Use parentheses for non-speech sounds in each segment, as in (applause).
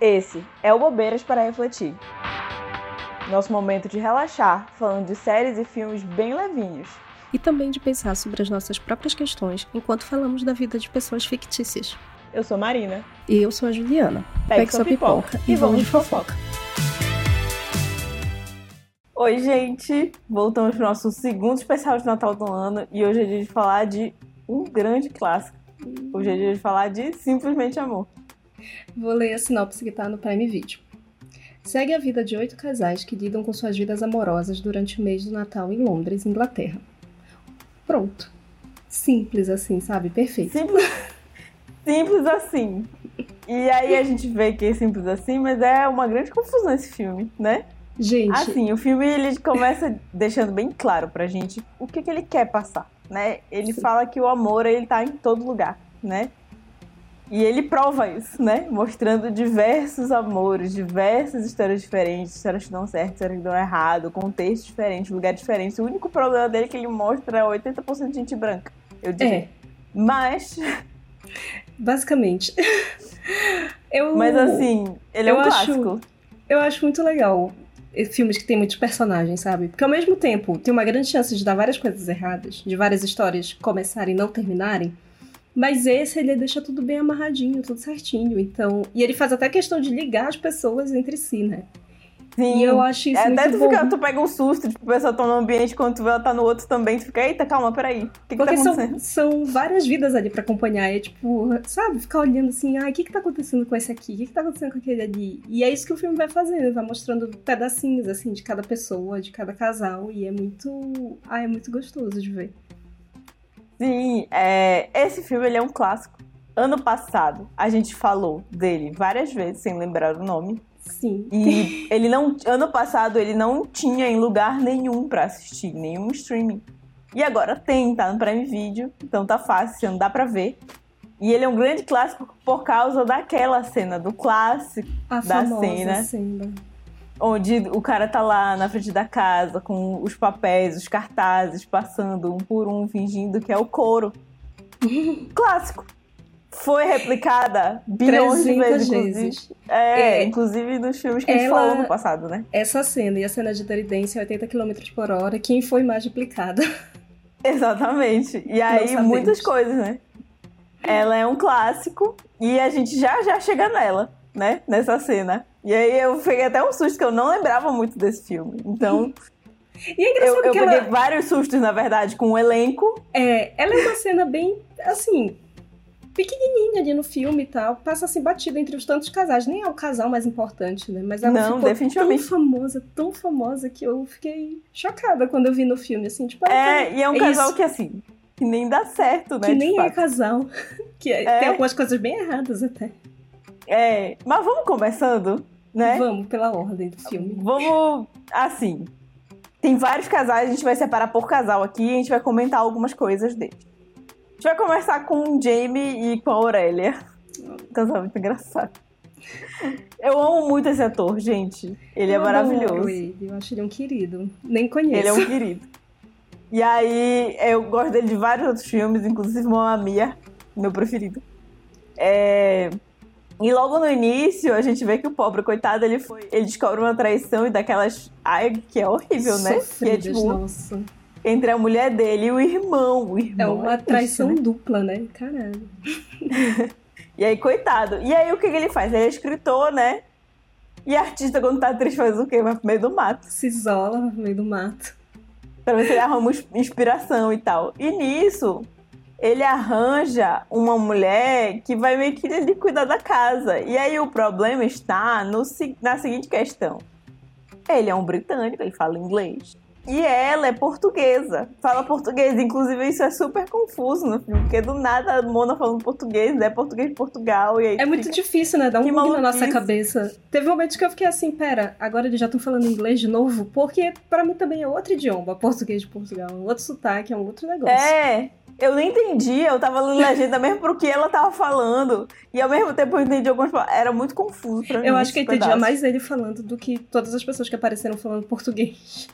Esse é o Bobeiras para Refletir. Nosso momento de relaxar, falando de séries e filmes bem levinhos. E também de pensar sobre as nossas próprias questões enquanto falamos da vida de pessoas fictícias. Eu sou Marina. E eu sou a Juliana. Pegue, Pegue sua pipoca, pipoca e vamos de fofoca. Oi, gente! Voltamos para o nosso segundo especial de Natal do ano e hoje é dia de falar de um grande clássico. Hoje é dia de falar de Simplesmente Amor. Vou ler a sinopse que está no Prime Video. Segue a vida de oito casais que lidam com suas vidas amorosas durante o mês do Natal em Londres, Inglaterra. Pronto. Simples assim, sabe? Perfeito. Simples, simples assim. E aí a gente vê que é simples assim, mas é uma grande confusão esse filme, né? Gente. Assim, o filme ele começa deixando bem claro pra gente o que, que ele quer passar, né? Ele Sim. fala que o amor ele tá em todo lugar, né? E ele prova isso, né? Mostrando diversos amores, diversas histórias diferentes, histórias que dão certo, histórias que dão errado, contextos diferentes, lugares diferentes. O único problema dele é que ele mostra 80% de gente branca, eu diria. É. Mas. (laughs) Basicamente. eu, Mas assim, ele é um acho, clássico. Eu acho muito legal filmes que tem muitos personagens, sabe? Porque ao mesmo tempo tem uma grande chance de dar várias coisas erradas, de várias histórias começarem e não terminarem. Mas esse ele deixa tudo bem amarradinho, tudo certinho. Então, e ele faz até questão de ligar as pessoas entre si, né? Sim. E eu acho isso é, muito até bom. Fica, tu pega um susto, tipo, a pessoa tá num ambiente, quando tu vê ela tá no outro também, tu fica, eita, calma, peraí. O que, que Porque tá são, são várias vidas ali pra acompanhar. É tipo, sabe, ficar olhando assim, ah, o que que tá acontecendo com esse aqui? O que que tá acontecendo com aquele ali? E é isso que o filme vai fazendo, vai mostrando pedacinhos, assim, de cada pessoa, de cada casal. E é muito. Ah, é muito gostoso de ver. Sim, é, esse filme ele é um clássico. Ano passado, a gente falou dele várias vezes, sem lembrar o nome. Sim. E ele não. Ano passado ele não tinha em lugar nenhum para assistir, nenhum streaming. E agora tem, tá no Prime Video, então tá fácil, não dá pra ver. E ele é um grande clássico por causa daquela cena, do clássico A da cena. cena. Onde o cara tá lá na frente da casa com os papéis, os cartazes passando um por um, fingindo que é o couro. (laughs) Clássico foi replicada bilhões de vezes, vezes. É, é, inclusive nos filmes que ela, a gente falou no passado, né? Essa cena e a cena de Daredence a 80 km por hora, quem foi mais replicada? (laughs) Exatamente. E aí, muitas coisas, né? Ela é um clássico e a gente já já chega nela, né? Nessa cena. E aí eu peguei até um susto que eu não lembrava muito desse filme. Então. E é engraçado eu, eu que peguei ela... vários sustos, na verdade, com o elenco. É, ela é uma cena bem, assim, pequenininha ali no filme e tal, passa assim batida entre os tantos casais. Nem é o casal mais importante, né? Mas ela Não, ficou definitivamente. tão famosa, tão famosa que eu fiquei chocada quando eu vi no filme, assim, tipo... É, e é um é casal isso. que, assim, que nem dá certo, né? Que nem fato. é casal. (laughs) Que é, é. tem algumas coisas bem erradas até. É, mas vamos começando, né? Vamos, pela ordem do filme. Vamos, assim... Tem vários casais, a gente vai separar por casal aqui e a gente vai comentar algumas coisas deles. A gente vai começar com o Jamie e com a Aurélia. Casal muito engraçado. Eu amo muito esse ator, gente. Ele é eu é maravilhoso. Ele. Eu acho ele um querido. Nem conheço. Ele é um querido. E aí, eu gosto dele de vários outros filmes, inclusive Mamma Mia, meu preferido. É... E logo no início, a gente vê que o pobre, coitado, ele foi. Ele descobre uma traição e daquelas. Ai, que é horrível, né? Sofridas, que é tipo. Nossa entre a mulher dele e o irmão. O irmão é uma é traição isso, né? dupla, né? Caralho. (laughs) e aí, coitado. E aí, o que, que ele faz? Ele é escritor, né? E artista, quando tá triste, faz o quê? Vai pro meio do mato. Se isola no meio do mato. Pra ver se ele arruma inspiração e tal. E nisso, ele arranja uma mulher que vai meio que ele cuidar da casa. E aí o problema está no, na seguinte questão. Ele é um britânico, ele fala inglês. E ela é portuguesa, fala português. Inclusive, isso é super confuso no filme, porque do nada a Mona falando português, é português de Portugal. E é muito fica... difícil, né? Dá um bug na nossa cabeça. Teve um momento que eu fiquei assim, pera, agora eles já estão falando inglês de novo? Porque para mim também é outro idioma, português de Portugal. Um outro sotaque, é um outro negócio. É, eu não entendi, eu tava lendo legenda mesmo pro que ela tava falando. E ao mesmo tempo eu entendi algumas palavras. Era muito confuso pra mim. Eu acho que eu entendia mais ele falando do que todas as pessoas que apareceram falando português.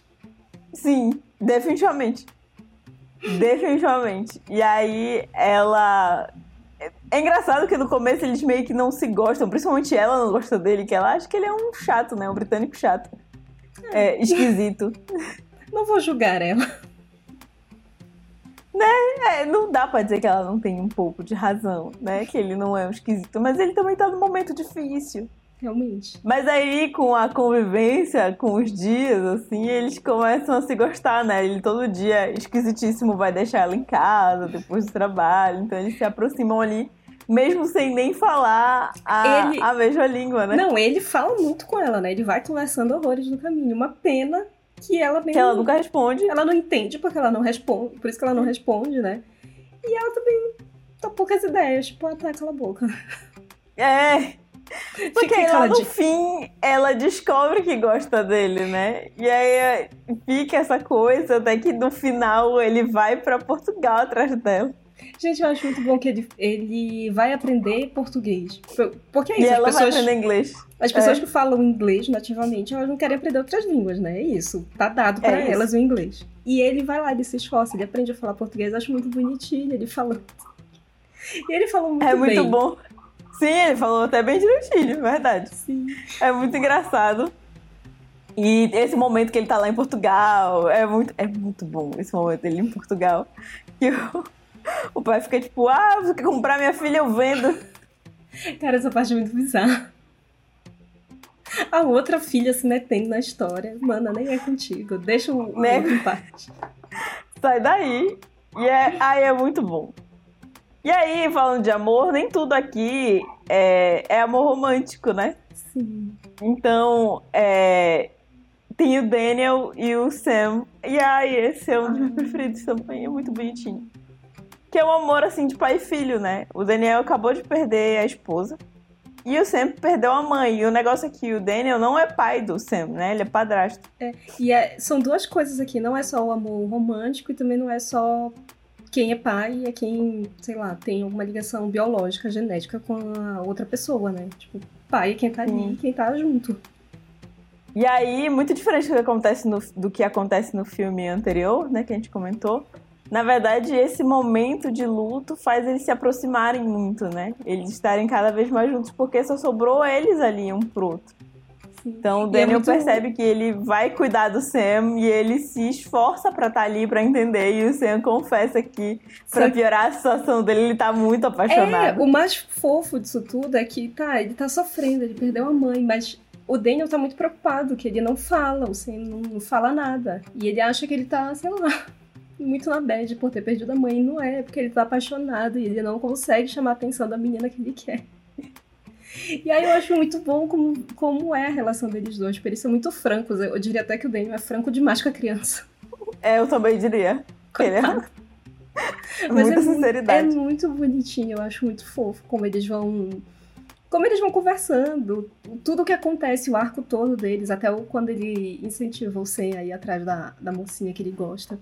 Sim, definitivamente. Definitivamente. E aí ela. É engraçado que no começo eles meio que não se gostam, principalmente ela não gosta dele, que ela acha que ele é um chato, né? Um britânico chato. É, esquisito. Não vou julgar ela. É, não dá pra dizer que ela não tem um pouco de razão, né? Que ele não é um esquisito, mas ele também tá num momento difícil. Realmente. Mas aí, com a convivência, com os dias, assim, eles começam a se gostar, né? Ele todo dia, esquisitíssimo, vai deixar ela em casa, depois do trabalho. Então eles se aproximam ali, mesmo sem nem falar a, Ele- a mesma língua, né? Não, ele fala muito com ela, né? Ele vai conversando horrores no caminho. Uma pena que ela nem. Que ela nunca responde. ela não entende porque ela não responde. Por isso que ela não responde, né? E ela também tá poucas ideias. Tipo, ah, tá, cala a boca. É. Porque aí, lá no fim ela descobre que gosta dele, né? E aí é, fica essa coisa até que no final ele vai pra Portugal atrás dela. Gente, eu acho muito bom que ele, ele vai aprender português. Por- Porque é E isso, ela as vai pessoas, aprender inglês. as pessoas É. que falam inglês nativamente, elas não querem aprender outras línguas, né? É isso. Tá dado pra É isso. elas o inglês. E ele vai lá, ele se esforça, ele aprende a falar português, eu acho muito bonitinho, ele fala. E ele falou muito É bem. muito bom. Sim, ele falou até bem direitinho, verdade. Sim. É muito engraçado. E esse momento que ele tá lá em Portugal, é muito, é muito bom esse momento dele em Portugal. Que o, o pai fica tipo, ah, você quer comprar minha filha, eu vendo. Cara, essa parte é muito bizarra. A outra filha se metendo na história. Mana, nem é contigo. Deixa o Né? outro em parte. Sai daí. E é, aí é muito bom. E aí, falando de amor, nem tudo aqui é, é amor romântico, né? Sim. Então, é, tem o Daniel e o Sam. E ai, esse é um dos meus Ah. preferidos também, é muito bonitinho. Que é um amor assim de pai e filho, né? O Daniel acabou de perder a esposa. E o Sam perdeu a mãe. E o negócio é que o Daniel não é pai do Sam, né? Ele é padrasto. E é- são duas coisas aqui. Não é só o amor romântico e também não é só quem é pai, é quem, sei lá, tem alguma ligação biológica, genética com a outra pessoa, né? Tipo, pai é quem tá ali, Sim. quem tá junto. E aí, muito diferente do que acontece no, do que acontece no filme anterior, né? Que a gente comentou. Na verdade, esse momento de luto faz eles se aproximarem muito, né? Eles estarem cada vez mais juntos, porque só sobrou eles ali, um pro outro. Então o é Daniel muito- percebe que ele vai cuidar do Sam e ele se esforça pra estar ali pra entender. E o Sam confessa que, que- piorar a situação dele, ele tá muito É, apaixonado. o mais fofo disso tudo é que, tá, ele tá sofrendo, ele perdeu a mãe, mas o Daniel tá muito preocupado, que ele não fala, o Sam não, não fala nada. E ele acha que ele tá, sei lá, muito na bad por ter perdido a mãe. Não é, porque ele tá apaixonado e ele não consegue chamar a atenção da menina que ele quer. E aí eu acho muito bom como, como é a relação deles dois, porque eles são muito francos. Eu diria até que o Daniel é franco demais com a criança. É, eu também diria. Ele é. (laughs) Mas muita é, mu- é sinceridade. muito bonitinho, eu acho muito fofo como eles vão. Como eles vão conversando, tudo que acontece, o arco todo deles, até o, quando ele incentiva o Sen aí atrás da, da mocinha que ele gosta.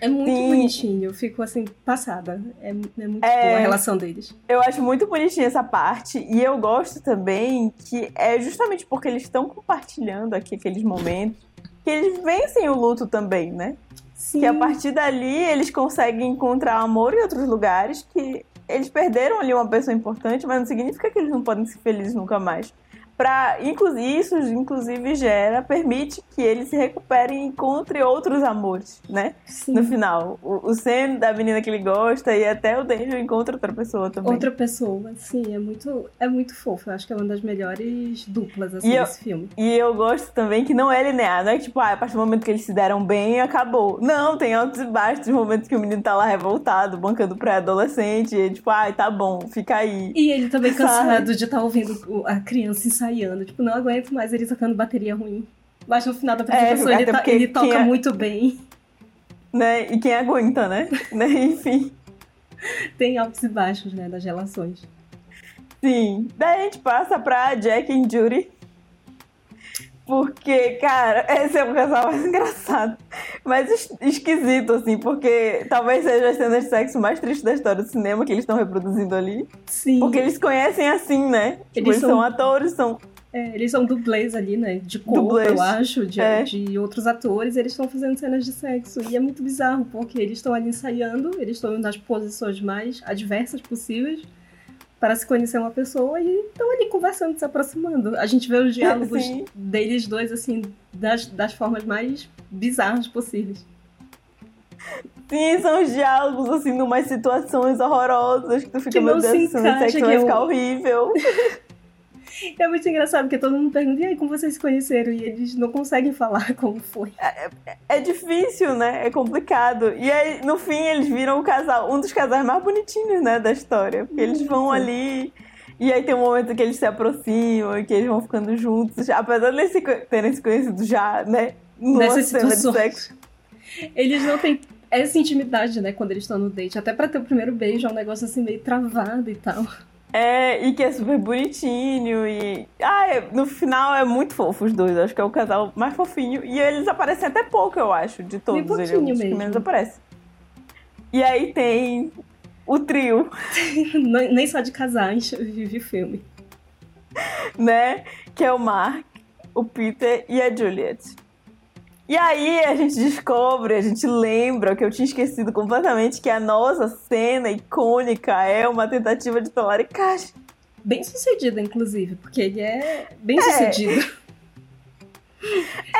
É muito Sim. bonitinho, eu fico assim, passada. É, é muito É. boa a relação deles. Eu acho muito bonitinha essa parte. E eu gosto também que é justamente porque eles estão compartilhando aqui aqueles momentos que eles vencem o luto também, né? Sim. Que a partir dali eles conseguem encontrar amor em outros lugares que eles perderam ali uma pessoa importante, mas não significa que eles não podem ser felizes nunca mais. Pra, inclusive, isso, inclusive, gera, permite que eles se recuperem e encontrem outros amores, né? Sim. No final. O, o Sam da menina que ele gosta e até o Daniel encontra outra pessoa também. Outra pessoa, sim, é muito, é muito fofo. Eu acho que é uma das melhores duplas assim, E eu- desse filme. E eu gosto também que não é linear, não é tipo, ah, a partir do momento que eles se deram bem, acabou. Não, tem altos e baixos, momentos que o menino tá lá revoltado, bancando pré-adolescente, e tipo, ai, tá bom, fica aí. E ele também cansado de estar ouvindo o- a criança ensaiando. Tipo, não aguento mais ele tocando bateria ruim. Mas no final da apresentação até ele, tá- ele toca é- muito bem. Né? E quem aguenta, né? (laughs) né? Enfim. Tem altos e baixos, né, das relações. Sim. Daí a gente passa pra Jack e Judy. Porque, cara, (laughs) esse é o casal mais engraçado. Mas es- esquisito, assim, porque talvez seja as cenas de sexo mais tristes da história do cinema que eles estão reproduzindo ali. Sim. Porque eles se conhecem assim, né? Tipo, Eles eles são são- atores, são. É, eles são dublês ali, né? De corpo, eu acho, de, É. de outros atores. Eles estão fazendo cenas de sexo. E é muito bizarro, porque eles estão ali ensaiando, eles estão nas posições mais adversas possíveis. Para se conhecer uma pessoa e estão ali conversando, se aproximando. A gente vê os (laughs) diálogos Sim. deles dois, assim, das, das formas mais bizarras possíveis. Sim, são os diálogos, assim, numas situações horrorosas que tu fica, Que meu Deus, se do céu, isso encaixa, aqui que vai eu- ficar horrível. (laughs) (laughs) É muito engraçado, porque todo mundo pergunta, e aí, como vocês se conheceram? E eles não conseguem falar (laughs) como foi. É difícil, né? É complicado. E aí, no fim, eles viram o casal, um dos casais mais bonitinhos, né, da história. Porque eles vão ali. E aí tem um momento que eles se aproximam e que eles vão ficando juntos. Apesar de eles se terem se conhecido já, né? Nessas cena de sexo. Eles não têm essa intimidade, né, quando eles estão no date. Até pra ter o primeiro beijo é um negócio assim meio travado e tal. É, e que é super bonitinho. E. Ah, é- no final é muito fofo os dois. Acho que é o casal mais fofinho. E eles aparecem até pouco, eu acho, de todos. Bem Eles pouquinho os que menos aparecem. E aí tem o trio. (laughs) Nem só de casais vive filme. (laughs) né? Que é o Mark, o Peter e a Juliet. E aí a gente descobre, a gente lembra que eu tinha esquecido completamente que a nossa cena icônica é uma tentativa de talaricagem. Bem sucedida, inclusive, porque ele é bem sucedido.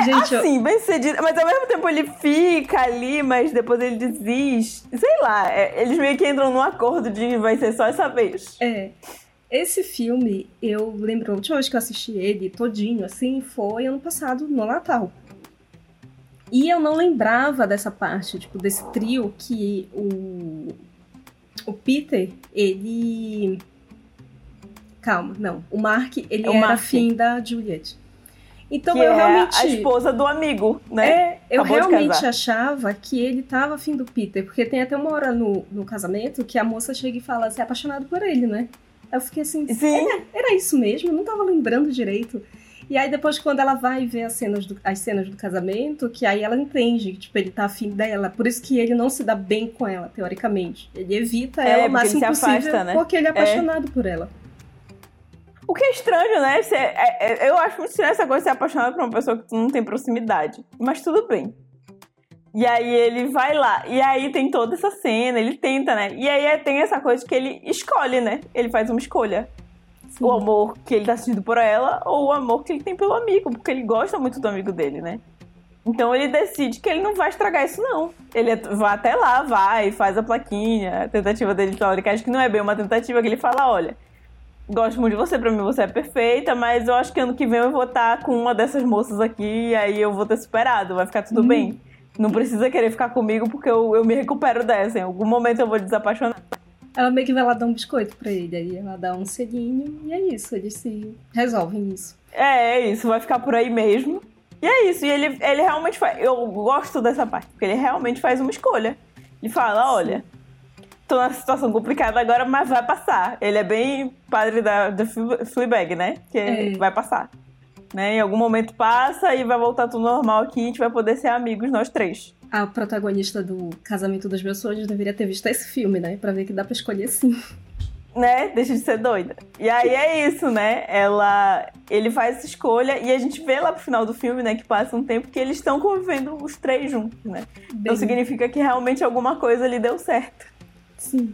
Gente, eu- Assim, bem sucedido, mas ao mesmo tempo ele fica ali, mas depois ele desiste. Sei lá, é, eles meio que entram num acordo de vai ser só essa vez. é. Esse filme, eu lembro, a última vez que eu assisti ele todinho, assim, foi ano passado, no Natal. E eu não lembrava dessa parte, tipo, desse trio que o, o Peter, ele. Calma, não. O Mark, ele É o era Mark. afim da Juliet. Então que eu é realmente. a esposa do amigo, né? É, eu Acabou realmente achava que ele tava afim do Peter, porque tem até uma hora no, no casamento que a moça chega e fala assim, é apaixonado por ele, né? Eu fiquei assim, Sim. era isso mesmo? Eu não tava lembrando direito. E aí depois quando ela vai ver as cenas do, as cenas do casamento, que aí ela entende que tipo, ele tá afim dela. Por isso que ele não se dá bem com ela, teoricamente. Ele evita É, ela o máximo possível, afasta, né? porque ele é apaixonado por ela. O que é estranho, né? Você- é- é- eu acho muito estranho essa coisa de ser apaixonado por uma pessoa que tu não tem proximidade. Mas tudo bem. E aí ele vai lá. E aí tem toda essa cena, ele tenta, né? E aí é- tem essa coisa que ele escolhe, né? Ele faz uma escolha. Sim. O amor que ele tá sentindo por ela ou o amor que ele tem pelo amigo, porque ele gosta muito do amigo dele, né? Então ele decide que ele não vai estragar isso, não. Ele é- vai até lá, vai, faz a plaquinha, a tentativa dele de talaricagem, que não é bem uma tentativa, que ele fala, olha, gosto muito de você, pra mim você é perfeita, mas eu acho que ano que vem eu vou estar com uma dessas moças aqui e aí eu vou ter superado, vai ficar tudo Hum. bem. Não precisa querer ficar comigo porque eu, eu me recupero dessa. Em algum momento eu vou desapaixonar. Ela meio que vai lá dar um biscoito pra ele, aí ela dá um selinho e é isso, eles se resolvem nisso. É, é isso, vai ficar por aí mesmo. E é isso, e ele, ele realmente faz. Eu gosto dessa parte, porque ele realmente faz uma escolha. Ele fala: olha, tô numa situação complicada agora, mas vai passar. Ele é bem padre da, Fle- Fleabag, né? Que É. vai passar. Né? Em algum momento passa e vai voltar tudo normal aqui e a gente vai poder ser amigos, nós três. A protagonista do Casamento dos Meus Sonhos deveria ter visto esse filme, né? Pra ver que dá pra escolher sim. né? Deixa de ser doida. E aí é isso, né? Ela, ele faz essa escolha e a gente vê lá pro final do filme, né, que passa um tempo que eles estão convivendo os três juntos, né? Então Bem, significa que realmente alguma coisa ali deu certo. Sim.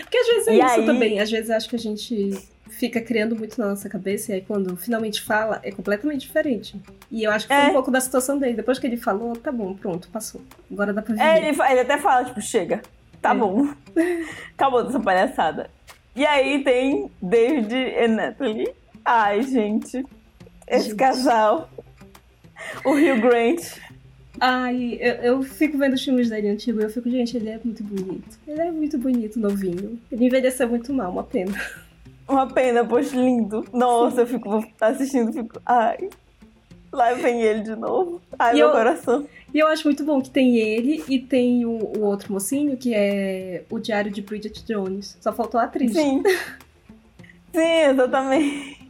Porque às vezes é E isso aí- também. Às vezes acho que a gente fica criando muito na nossa cabeça e aí quando finalmente fala é completamente diferente. E eu acho que foi É. um pouco da situação dele. Depois que ele falou, tá bom, pronto, passou. Agora dá pra viver. É, ele, ele até fala, tipo, chega, tá É. bom. (laughs) Acabou dessa palhaçada. E aí tem David e Natalie. Ai, gente. Esse Gente. casal. O Hugh Grant. Ai, eu, eu fico vendo os filmes dele antigo e eu fico, gente, ele é muito bonito. Ele é muito bonito, novinho. Ele envelheceu muito mal, uma pena. (laughs) Uma pena, pois lindo. Nossa, eu fico assistindo, fico. Ai. Lá vem ele de novo. Ai, E meu eu- coração. E eu acho muito bom que tem ele e tem o, o outro mocinho, que é o Diário de Bridget Jones. Só faltou a atriz. Sim. Sim, exatamente.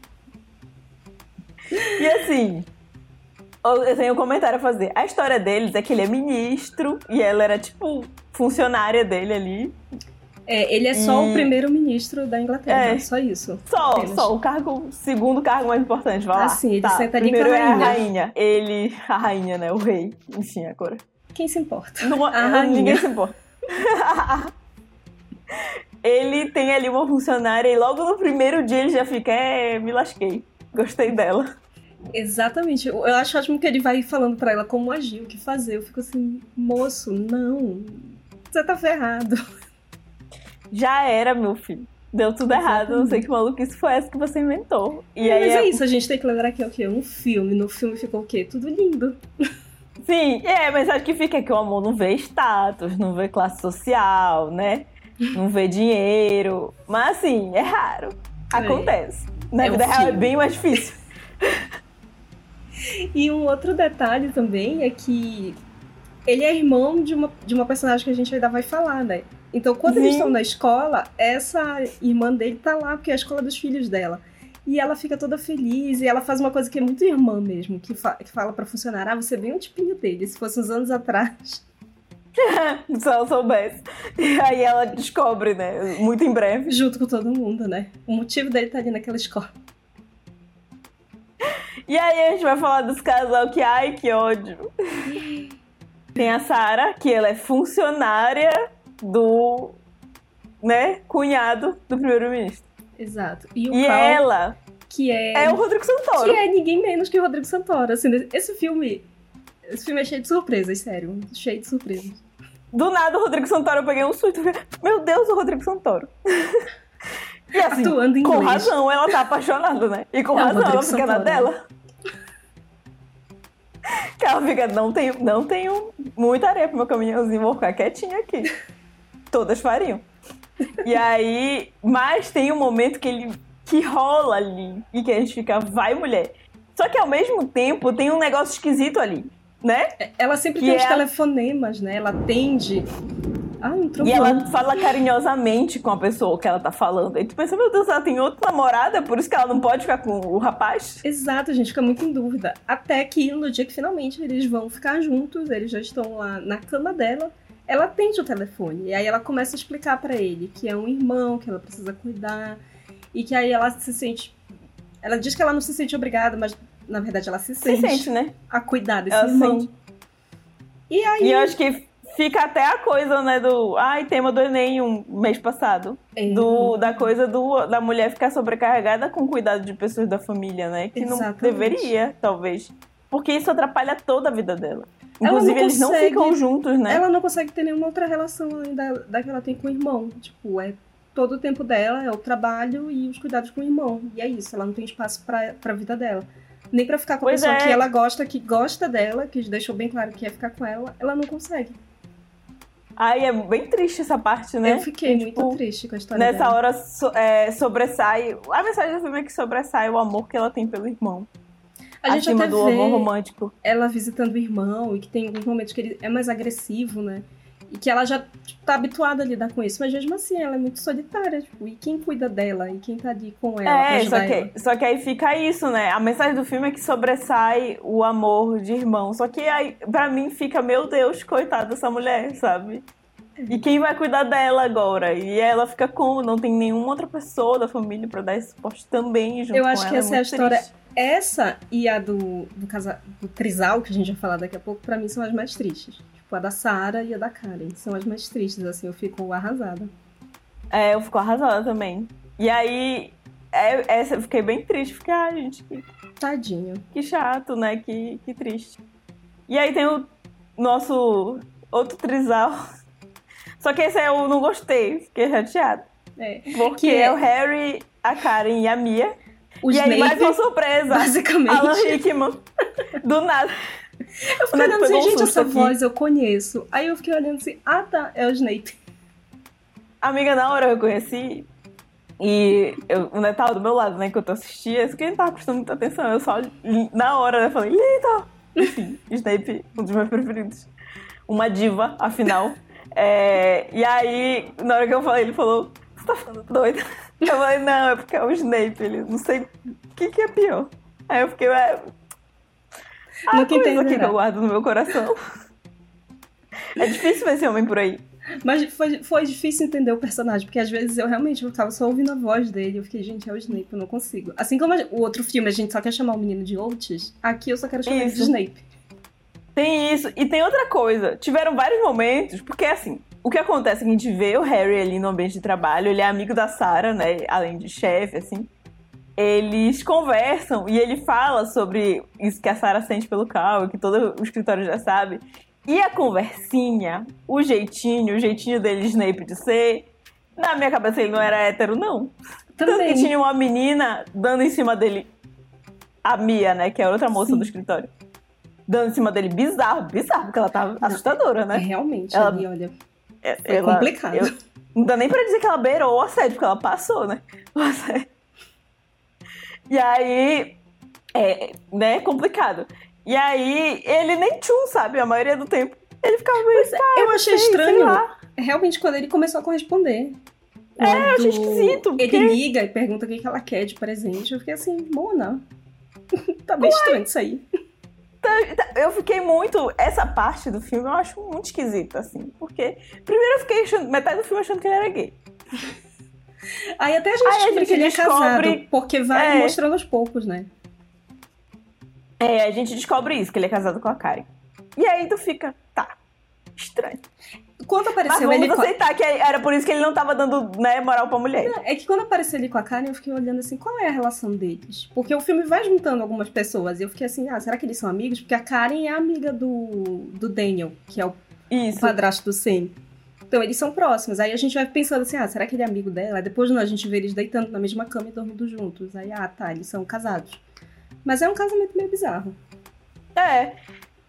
E assim, eu eu tenho um comentário a fazer. A história deles é que ele é ministro e ela era, tipo, funcionária dele ali. É, ele é só E- o primeiro-ministro da Inglaterra, É. só isso. Só, Apenas. só, o cargo, segundo cargo mais importante, vai lá. Ah, sim, ele tá, senta ali com a Primeiro é a rainha. rainha. Ele, a rainha, né? O rei. Enfim, agora. Quem se importa? Não, (laughs) A rainha. Ninguém se importa. (laughs) ele tem ali uma funcionária e logo no primeiro dia ele já fica, é, me lasquei. Gostei dela. Exatamente. Eu acho ótimo que ele vai falando para ela como agir, o que fazer. Eu fico assim, moço, não. Você tá ferrado. Já era, meu filho. Deu tudo Exatamente. errado. Não sei que maluquice foi essa que você inventou. E é, aí mas é, é isso, a gente tem que lembrar que é o quê? Um filme. No filme ficou o quê? Tudo lindo. Sim, é, mas acho que fica que o amor não vê status, não vê classe social, né? Não vê dinheiro. Mas assim, é raro. É. Acontece. É. Na é vida real é bem mais difícil. (laughs) e um outro detalhe também é que ele é irmão de uma, de uma personagem que a gente ainda vai falar, né? Então, quando Sim. eles estão na escola, essa irmã dele tá lá, porque é a escola dos filhos dela. E ela fica toda feliz e ela faz uma coisa que é muito irmã mesmo, que, fa que fala para funcionar: ah, você é bem um tipinho dele, se fosse uns anos atrás. (laughs) Se ela soubesse. E aí ela descobre, né? Muito em breve. Junto com todo mundo, né? O motivo dele estar tá ali naquela escola. E aí a gente vai falar dos casal que, ai, que ódio. Tem a Sara, que ela é funcionária do, né, cunhado do primeiro-ministro. Exato. E, o e ela que é é o Rodrigo Santoro. Que é ninguém menos que o Rodrigo Santoro. Assim, esse filme, esse filme é cheio de surpresas, sério, cheio de surpresas. Do nada, o Rodrigo Santoro, eu peguei um susto. Meu Deus, o Rodrigo Santoro. E assim, Atuando em com inglês. razão, ela tá apaixonada, né? E com razão, ela fica na dela. Que ela fica, não tenho, não tenho muita areia pro meu caminhãozinho, vou ficar quietinha aqui. Todas fariam. E aí, mas tem um momento que ele que rola ali e que a gente fica, vai mulher. Só que ao mesmo tempo tem um negócio esquisito ali né? Ela sempre que tem os é telefonemas, né? Ela atende. Ah, um e ela fala carinhosamente com a pessoa que ela tá falando. E tu pensa, meu Deus, ela tem outra namorada, por isso que ela não pode ficar com o rapaz? Exato, a gente fica muito em dúvida. Até que no dia que finalmente eles vão ficar juntos, eles já estão lá na cama dela, ela atende o telefone. E aí ela começa a explicar para ele que é um irmão, que ela precisa cuidar. E que aí ela se sente. Ela diz que ela não se sente obrigada, mas na verdade, ela se sente, se sente né? a cuidar desse ela irmão. Sente. E aí. E eu acho que fica até a coisa, né, do. Ai, tema do Enem um mês passado. É. Do, da coisa do, da mulher ficar sobrecarregada com cuidado de pessoas da família, né? Que Exatamente. não deveria, talvez. Porque isso atrapalha toda a vida dela. Inclusive, não eles consegue, não ficam juntos, né? Ela não consegue ter nenhuma outra relação além da, da que ela tem com o irmão. Tipo, é todo o tempo dela, é o trabalho e os cuidados com o irmão. E é isso, ela não tem espaço pra, pra vida dela nem para ficar com a pois pessoa é. que ela gosta, que gosta dela, que deixou bem claro que ia ficar com ela, ela não consegue. Ai, é bem triste essa parte, né? Eu fiquei tipo, muito triste com a história Nessa dela. hora so, é, sobressai. A mensagem do filme é que sobressai o amor que ela tem pelo irmão. A gente acima do amor romântico. Ela visitando o irmão e que tem alguns momentos que ele é mais agressivo, né? E que ela já tipo, tá habituada a lidar com isso, mas mesmo assim ela é muito solitária, tipo, e quem cuida dela? E quem tá ali com ela? É, só que, ela? só que aí fica isso, né? A mensagem do filme é que sobressai o amor de irmão. Só que aí, pra mim, fica, meu Deus, coitada dessa mulher, sabe? E quem vai cuidar dela agora? E ela fica como? Não tem nenhuma outra pessoa da família para dar esse suporte também junto Eu acho que essa é, a história. Triste. Essa e a do, do, casa, do Trisal, que a gente vai falar daqui a pouco, para mim são as mais tristes. Tipo, a da Sara e a da Karen. São as mais tristes, assim, eu fico arrasada. É, eu fico arrasada também. E aí, é, essa eu fiquei bem triste, fiquei, ah, gente, que... Tadinho. Que chato, né? Que, que triste. E aí tem o nosso outro trisal. (laughs) Só que esse eu não gostei, fiquei chateada. É. Porque é... é o Harry, a Karen e a Mia. O e Snape, aí, mais uma surpresa. Basicamente. Alan Rickman. Do nada. Eu fiquei olhando assim, gente, essa aqui. voz eu conheço. Aí eu fiquei olhando assim, ah tá, é o Snape. Amiga, na hora eu conheci. E eu, o Neto tava do meu lado, né, que eu tô assistindo. Isso que não tava prestando muita atenção. Eu só, na hora, né, falei, Lita! Enfim, (laughs) Snape, um dos meus preferidos. Uma diva, afinal. É, e aí, na hora que eu falei, ele falou, você tá ficando doida? Eu falei, não, é porque é o Snape, ele não sei o que, que é pior. Aí eu fiquei, ué, ah, Nunca coisa aqui que eu guardo no meu coração. é difícil ver esse homem por aí. Mas foi, foi difícil entender o personagem, porque às vezes eu realmente eu tava só ouvindo a voz dele. Eu fiquei, gente, é o Snape, eu não consigo. Assim como o outro filme a gente só quer chamar o menino de Oates, aqui eu só quero chamar ele de Snape. Tem isso. E tem outra coisa. Tiveram vários momentos, porque assim, o que acontece é que a gente vê o Harry ali no ambiente de trabalho, ele é amigo da Sarah, né? Além de chefe, assim. Eles conversam e ele fala sobre isso que a Sarah sente pelo Cal, que todo o escritório já sabe. E a conversinha, o jeitinho, o jeitinho dele, Snape, de ser. Na minha cabeça ele não era hétero, não. Tanto que tinha uma menina dando em cima dele. A Mia, né? Que é outra moça Sim. do escritório. Dando em cima dele bizarro, bizarro, porque ela tava assustadora, né? Realmente, Ela- ali, olha. É, Foi complicado. eu- não dá nem pra dizer que ela beirou o assédio, porque ela passou, né? O assédio. E aí, é, né, complicado. E aí, ele nem tchum, sabe? A maioria do tempo. Ele ficava meio. "Ah, Eu achei sei, sei estranho, lá." realmente, quando ele começou a corresponder. É, eu achei esquisito, Ele porque- liga e pergunta o que ela quer de presente. Eu fiquei assim, Mona. (laughs) tá bem estranho isso aí. Eu fiquei muito. Essa parte do filme eu acho muito esquisita, assim. Porque, primeiro, eu fiquei achando, metade do filme achando que ele era gay. (laughs) Aí até a gente Aí a descobre gente que ele é descobre- casado, porque vai É. mostrando aos poucos, né? É, a gente descobre isso, que ele é casado com a Karen. E aí tu fica, tá, estranho. Quando Mas apareceu vamos ele com a... aceitar que era por isso que ele não tava dando né, moral pra mulher. É que quando apareceu ele com a Karen, eu fiquei olhando assim, qual é a relação deles? Porque o filme vai juntando algumas pessoas. E eu fiquei assim, ah, será que eles são amigos? Porque a Karen é amiga do, do Daniel, que é o Isso. padrasto do Sam. Então eles são próximos. Aí a gente vai pensando assim, ah, será que ele é amigo dela? Depois não, a gente vê eles deitando na mesma cama e dormindo juntos. Aí, ah, tá, eles são casados. Mas é um casamento meio bizarro. É.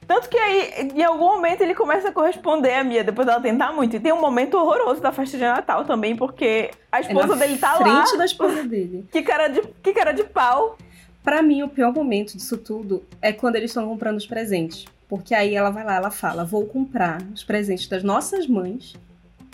Tanto que aí, em algum momento, ele começa a corresponder a Mia, depois dela tentar muito. E tem um momento horroroso da festa de Natal também, porque a É esposa na dele tá frente lá. da esposa dele. Que cara, de, que cara de pau. Pra mim, o pior momento disso tudo é quando eles estão comprando os presentes. Porque aí ela vai lá, ela fala: vou comprar os presentes das nossas mães.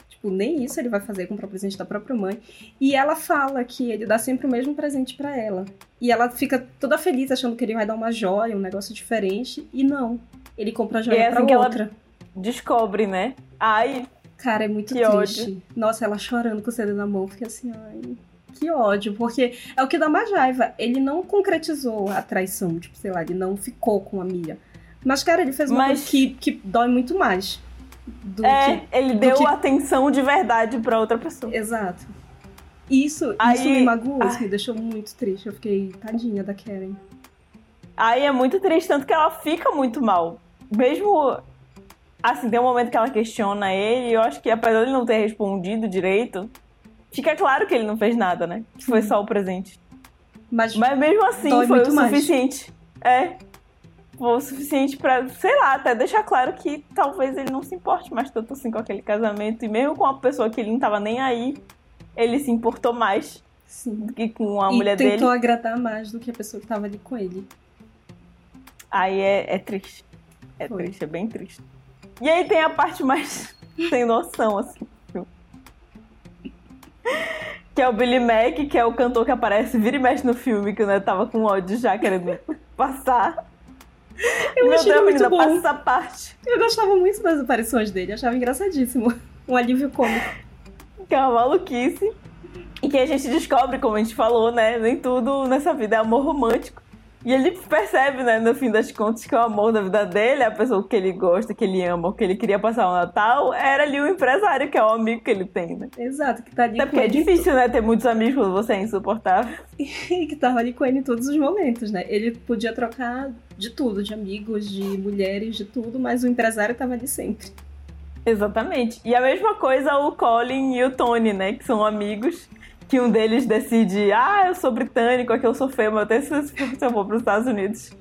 Tipo, nem isso ele vai fazer, comprar o presente da própria mãe. E ela fala que ele dá sempre o mesmo presente pra ela. E ela fica toda feliz, achando que ele vai dar uma joia, um negócio diferente. E não. Ele compra a joia E é pra assim ela- outra. Descobre, né? Ai, Cara, é muito Que triste. Nossa, ela chorando com o CD na mão, fica assim, ai, que ódio. Porque é o que dá mais raiva. Ele não concretizou a traição, tipo, sei lá, ele não ficou com a Mia. Mas, cara, ele fez uma Mas- coisa que, que dói muito mais. Do é, que... ele deu que- atenção de verdade pra outra pessoa. Exato. Isso, Aí- isso me magoou, isso ai. me deixou muito triste. Eu fiquei tadinha da Karen. Aí é muito triste, tanto que ela fica muito mal. Mesmo. Assim, tem um momento que ela questiona ele, e eu acho que apesar dele não ter respondido direito, fica claro que ele não fez nada, né? Que foi só o presente. Mas, Mas mesmo assim, foi o mais. suficiente. É. Foi o suficiente pra, sei lá, até deixar claro que talvez ele não se importe mais tanto assim com aquele casamento. E mesmo com uma pessoa que ele não tava nem aí, ele se importou mais sim. do que com a e mulher tentou dele. agradar mais do que a pessoa que tava ali com ele. Aí é, é triste. É Foi. triste, é bem triste. E aí tem a parte mais (laughs) sem noção, assim. Que é o Billy Mack, que é o cantor que aparece, vira e mexe no filme, que eu tava com ódio já querendo (laughs) passar. Eu Meu achei Deus, muito menina, bom. passa essa parte. Eu gostava muito das aparições dele, achava engraçadíssimo. Um alívio cômico. Que é uma maluquice. E que a gente descobre, como a gente falou, né? Nem tudo nessa vida é amor romântico. E ele percebe, né, no fim das contas, que o amor da vida dele, a pessoa que ele gosta, que ele ama, que ele queria passar o Natal, era ali o empresário, que é o amigo que ele tem, né? Exato, que tá ali Até porque é difícil, né, ter muitos amigos quando você é insuportável. (laughs) e que tava ali com ele em todos os momentos, né? Ele podia trocar de tudo, de amigos, de mulheres, de tudo, mas o empresário tava ali sempre. Exatamente. E a mesma coisa o Colin e o Tony, né, que são amigos, que um deles decide, ah, eu sou britânico, aqui eu sou feio, mas até se (laughs) se eu for para os Estados Unidos,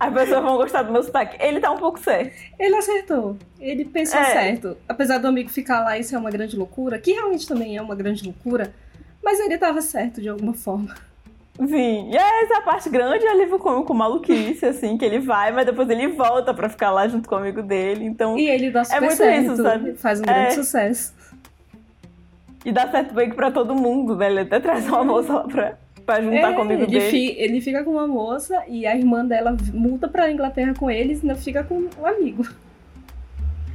as pessoas vão gostar do meu sotaque. Ele tá um pouco certo. Ele acertou. Ele pensou É. certo. Apesar do amigo ficar lá e ser uma grande loucura, que realmente também é uma grande loucura, mas ele tava certo de alguma forma. Sim, e é essa parte grande é alívio cômico maluquice, (laughs) assim, que ele vai, mas depois ele volta pra ficar lá junto com o amigo dele, então... E ele dá super muito certo. isso, sabe? Faz um É. grande sucesso. E dá certo bem pra todo mundo, né? Ele até traz uma moça lá pra, pra juntar É, ele, dele. fi- ele fica com uma moça e a irmã dela muda pra Inglaterra com eles e ainda fica com o amigo.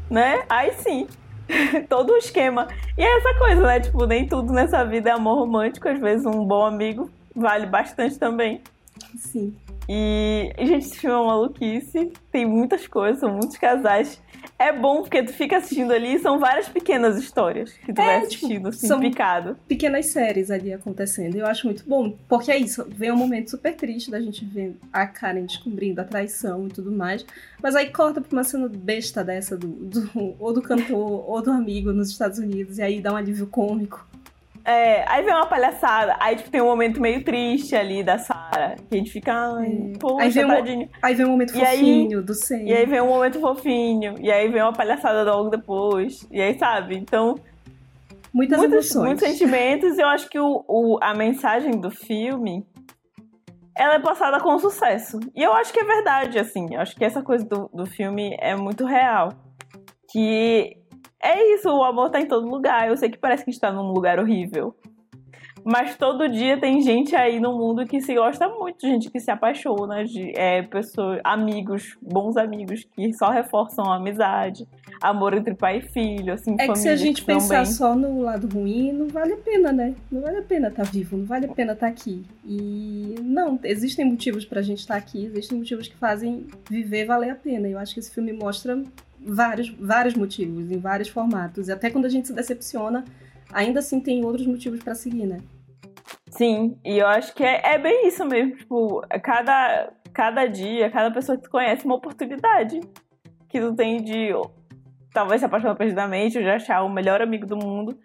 né? Aí sim. (laughs) Todo um esquema. E é essa coisa, né? Tipo, nem tudo nessa vida é amor romântico. Às vezes um bom amigo vale bastante também. Sim. E, gente, esse filme é uma maluquice. Tem muitas coisas, são muitos casais. É bom porque tu fica assistindo ali são várias pequenas histórias que tu é, vai tipo, assistindo, tipo, assim, são picado. Pequenas séries ali acontecendo. Eu acho muito bom. Porque é isso, vem um momento super triste da gente ver a Karen descobrindo a traição e tudo mais. Mas aí corta pra uma cena besta dessa do, do ou do cantor ou do amigo nos Estados Unidos. E aí dá um alívio cômico. É, aí vem uma palhaçada, aí tipo, tem um momento meio triste ali da Sarah, que a gente fica, ai, é. poxa, aí vem, um, aí vem um momento e fofinho aí, do Sam. E aí vem um momento fofinho, e aí vem uma palhaçada logo depois, e aí sabe, então... Muitas muitos, emoções. Muitos sentimentos, eu acho que o, o, a mensagem do filme, ela é passada com sucesso. E eu acho que é verdade, assim, eu acho que essa coisa do, do filme é muito real. Que é isso, o amor tá em todo lugar. Eu sei que parece que está num lugar horrível. Mas todo dia tem gente aí no mundo que se gosta muito, gente que se apaixona, de é, pessoas, amigos, bons amigos que só reforçam a amizade, amor entre pai e filho, assim, É que se a gente pensar só no lado ruim, não vale a pena, né? Não vale a pena estar tá vivo, não vale a pena estar tá aqui. E não, existem motivos pra gente estar tá aqui, existem motivos que fazem viver valer a pena. Eu acho que esse filme mostra vários, vários motivos, em vários formatos. E até quando a gente se decepciona, ainda assim tem outros motivos para seguir, né? Sim, e eu acho que é, é, bem isso mesmo. Tipo, cada, cada dia, cada pessoa que tu conhece, uma oportunidade que tu tem de talvez se apaixonar perdidamente ou de achar o melhor amigo do mundo.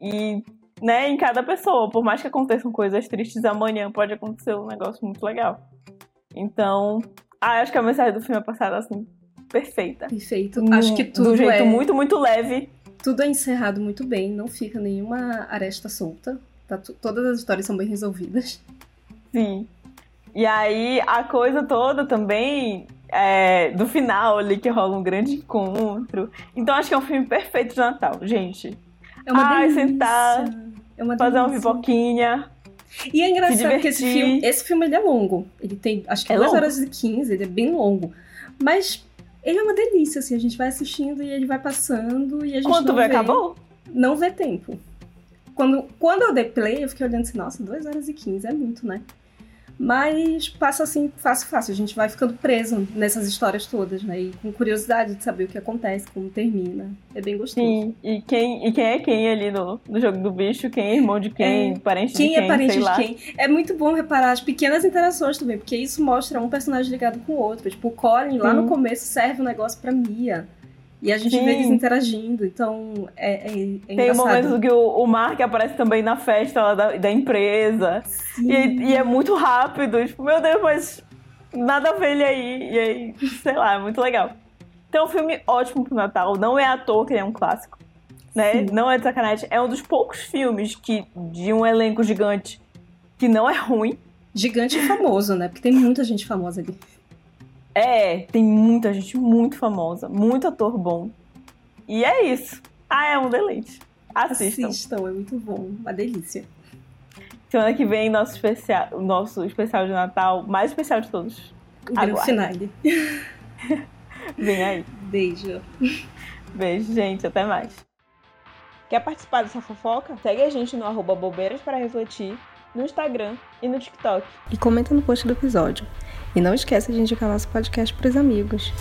E, né, em cada pessoa, por mais que aconteçam coisas tristes, amanhã pode acontecer um negócio muito legal. Então, ah, acho que a mensagem do filme é passada assim, perfeita. Perfeito. Acho que tudo Do jeito é... muito, muito leve. Tudo é encerrado muito bem, não fica nenhuma aresta solta. Tá todas as histórias são bem resolvidas. Sim. E aí, a coisa toda também é, do final ali, que rola um grande encontro. Então, acho que é um filme perfeito de Natal, gente. É uma Ai, delícia. sentar, é uma fazer uma pipoquinha. E é engraçado que esse filme, esse filme ele é longo. Ele tem, acho que é 2 horas e 15, ele é bem longo. Mas ele é uma delícia, assim, a gente vai assistindo e ele vai passando e a gente vê, vê, acabou? Não vê tempo. Quando, quando eu dei play, eu fiquei olhando assim, nossa, 2 horas e 15 é muito, né? Mas passa assim, fácil, fácil. A gente vai ficando preso nessas histórias todas, né? E com curiosidade de saber o que acontece, como termina. É bem gostoso. Sim, e quem, e quem é quem ali no, no jogo do bicho? Quem é irmão de quem? É, parente quem de quem? é parente de lá. quem? É muito bom reparar as pequenas interações também, porque isso mostra um personagem ligado com o outro. Tipo, o Colin lá no começo serve um negócio pra Mia. E a gente Sim. vê eles interagindo, então é, é, é Tem um momento que o, o Mark aparece também na festa lá da, da empresa. E, e, é muito rápido. Tipo, meu Deus, mas nada a ver ele aí. E aí, sei lá, é muito legal. Então, é um filme ótimo pro Natal. Não é à toa que ele é um clássico. Né? Não é de sacanagem. É um dos poucos filmes que, de um elenco gigante que não é ruim. Gigante e famoso, né? Porque tem muita gente famosa ali. É, tem muita gente muito famosa, muito ator bom. E é isso. Ah, é um deleite. Assistam. Assistam, é muito bom. Uma delícia. Semana que vem, nosso especial, o nosso especial de Natal, mais especial de todos. O grande finale. (laughs) vem aí. Beijo. Beijo, gente. Até mais. Quer participar dessa fofoca? Segue a gente no arroba bobeiras para refletir, no Instagram e no TikTok. E comenta no post do episódio. E não esqueça de indicar nosso podcast para os amigos.